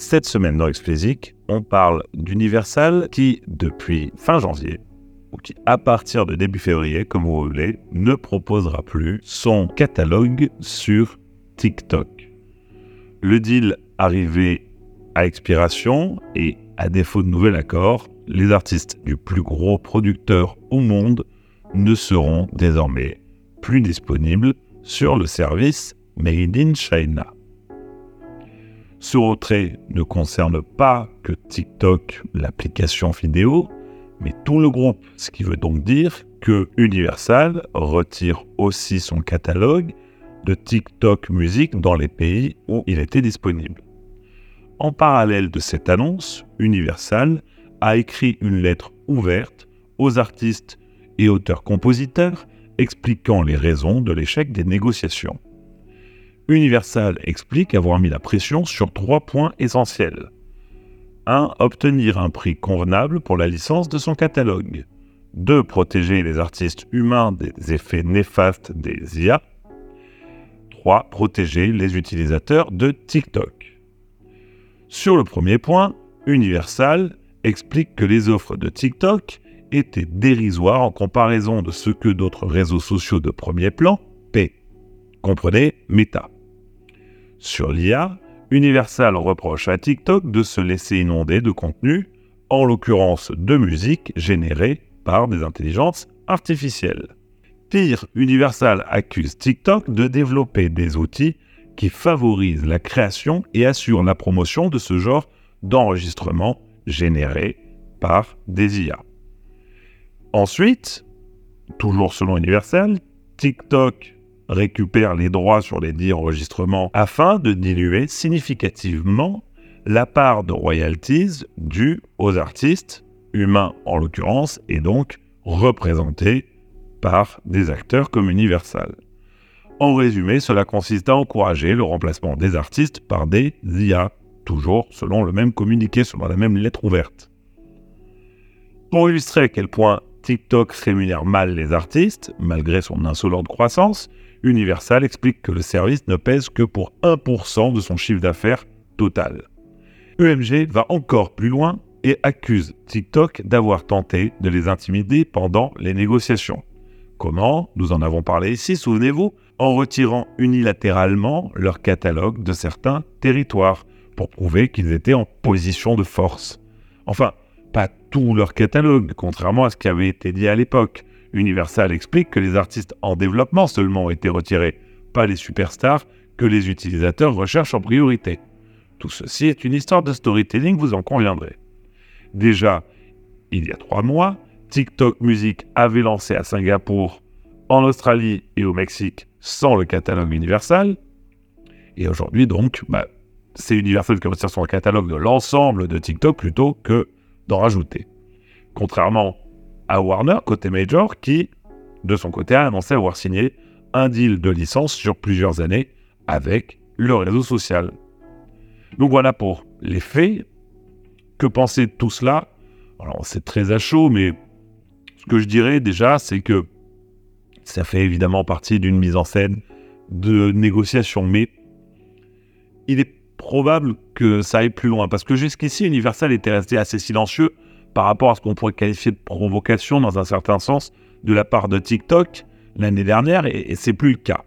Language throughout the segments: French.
Cette semaine dans Explicit, on parle d'Universal qui, depuis fin janvier, ou qui à partir de début février, comme vous voulez, ne proposera plus son catalogue sur TikTok. Le deal arrivé à expiration et à défaut de nouvel accord, les artistes du plus gros producteur au monde ne seront désormais plus disponibles sur le service Made in China. Ce retrait ne concerne pas que TikTok, l'application vidéo, mais tout le groupe, ce qui veut donc dire que Universal retire aussi son catalogue de TikTok musique dans les pays où il était disponible. En parallèle de cette annonce, Universal a écrit une lettre ouverte aux artistes et auteurs-compositeurs expliquant les raisons de l'échec des négociations. Universal explique avoir mis la pression sur trois points essentiels. 1. Obtenir un prix convenable pour la licence de son catalogue. 2. Protéger les artistes humains des effets néfastes des IA. 3. Protéger les utilisateurs de TikTok. Sur le premier point, Universal explique que les offres de TikTok étaient dérisoires en comparaison de ce que d'autres réseaux sociaux de premier plan paient. Comprenez Meta. Sur l'IA, Universal reproche à TikTok de se laisser inonder de contenu, en l'occurrence de musique générée par des intelligences artificielles. Pire, Universal accuse TikTok de développer des outils qui favorisent la création et assurent la promotion de ce genre d'enregistrement généré par des IA. Ensuite, toujours selon Universal, TikTok récupère les droits sur les dix enregistrements afin de diluer significativement la part de royalties due aux artistes, humains en l'occurrence, et donc représentés par des acteurs comme Universal. En résumé, cela consiste à encourager le remplacement des artistes par des IA, toujours selon le même communiqué, selon la même lettre ouverte. Pour illustrer à quel point TikTok rémunère mal les artistes, malgré son insolente croissance, Universal explique que le service ne pèse que pour 1% de son chiffre d'affaires total. UMG va encore plus loin et accuse TikTok d'avoir tenté de les intimider pendant les négociations. Comment? Nous en avons parlé ici, souvenez-vous, en retirant unilatéralement leur catalogue de certains territoires pour prouver qu'ils étaient en position de force. Enfin, tout leur catalogue, contrairement à ce qui avait été dit à l'époque. Universal explique que les artistes en développement seulement ont été retirés, pas les superstars que les utilisateurs recherchent en priorité. Tout ceci est une histoire de storytelling, vous en conviendrez. Déjà, il y a trois mois, TikTok Music avait lancé à Singapour, en Australie et au Mexique sans le catalogue Universal. Et aujourd'hui, donc, bah, c'est Universal qui retire son catalogue de l'ensemble de TikTok plutôt que d'en rajouter. Contrairement à Warner, côté Major, qui, de son côté, a annoncé avoir signé un deal de licence sur plusieurs années avec le réseau social. Donc voilà pour les faits. Que penser tout cela? Alors c'est très à chaud, mais ce que je dirais déjà, c'est que ça fait évidemment partie d'une mise en scène de négociation, mais il est probable que ça aille plus loin, parce que jusqu'ici, Universal était resté assez silencieux par rapport à ce qu'on pourrait qualifier de provocation dans un certain sens de la part de TikTok l'année dernière, et, c'est plus le cas.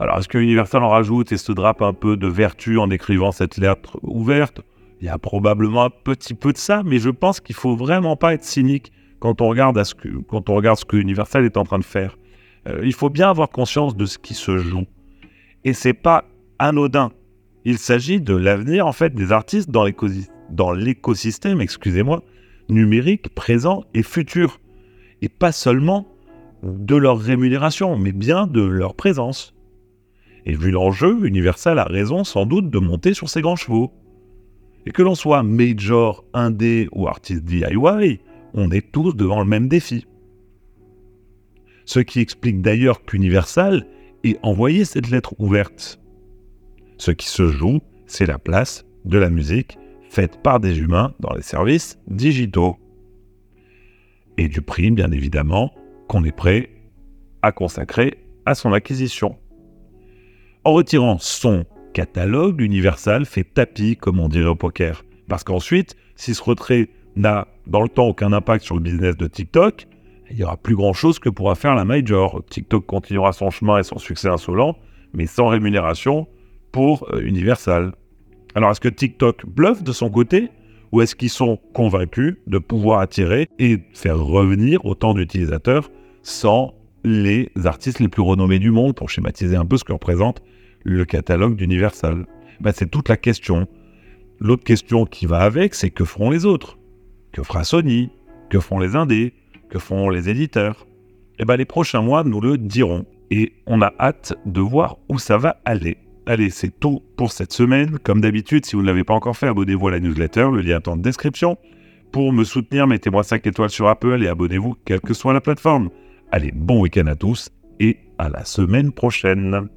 Alors, est-ce que Universal en rajoute et se drape un peu de vertu en écrivant cette lettre ouverte? Il y a probablement un petit peu de ça, mais je pense qu'il faut vraiment pas être cynique quand on regarde, ce, que, quand on regarde ce que Universal est en train de faire. Euh, il faut bien avoir conscience de ce qui se joue. Et c'est pas anodin. Il s'agit de l'avenir en fait des artistes dans l'écosystème numérique présent et futur. Et pas seulement de leur rémunération, mais bien de leur présence. Et vu l'enjeu, Universal a raison sans doute de monter sur ses grands chevaux. Et que l'on soit major, indé ou artiste DIY, on est tous devant le même défi. Ce qui explique d'ailleurs qu'Universal ait envoyé cette lettre ouverte. Ce qui se joue, c'est la place de la musique faite par des humains dans les services digitaux. Et du prix, bien évidemment, qu'on est prêt à consacrer à son acquisition. En retirant son catalogue Universal fait tapis, comme on dirait au poker. Parce qu'ensuite, si ce retrait n'a dans le temps aucun impact sur le business de TikTok, il n'y aura plus grand-chose que pourra faire la major. TikTok continuera son chemin et son succès insolent, mais sans rémunération euh, Universal. Alors est-ce que TikTok bluffe de son côté ou est-ce qu'ils sont convaincus de pouvoir attirer et faire revenir autant d'utilisateurs sans les artistes les plus renommés du monde pour schématiser un peu ce que représente le catalogue d'Universal? Ben, C'est toute la question. L'autre question qui va avec, c'est que feront les autres? Que fera Sony? Que feront les indés? Que feront les éditeurs? Eh ben, les prochains mois nous le diront. Et on a hâte de voir où ça va aller. Allez, c'est tout pour cette semaine. Comme d'habitude, si vous ne l'avez pas encore fait, abonnez-vous à la newsletter, le lien est en description. Pour me soutenir, mettez-moi 5 étoiles sur Apple et abonnez-vous, quelle que soit la plateforme. Allez, bon week-end à tous et à la semaine prochaine.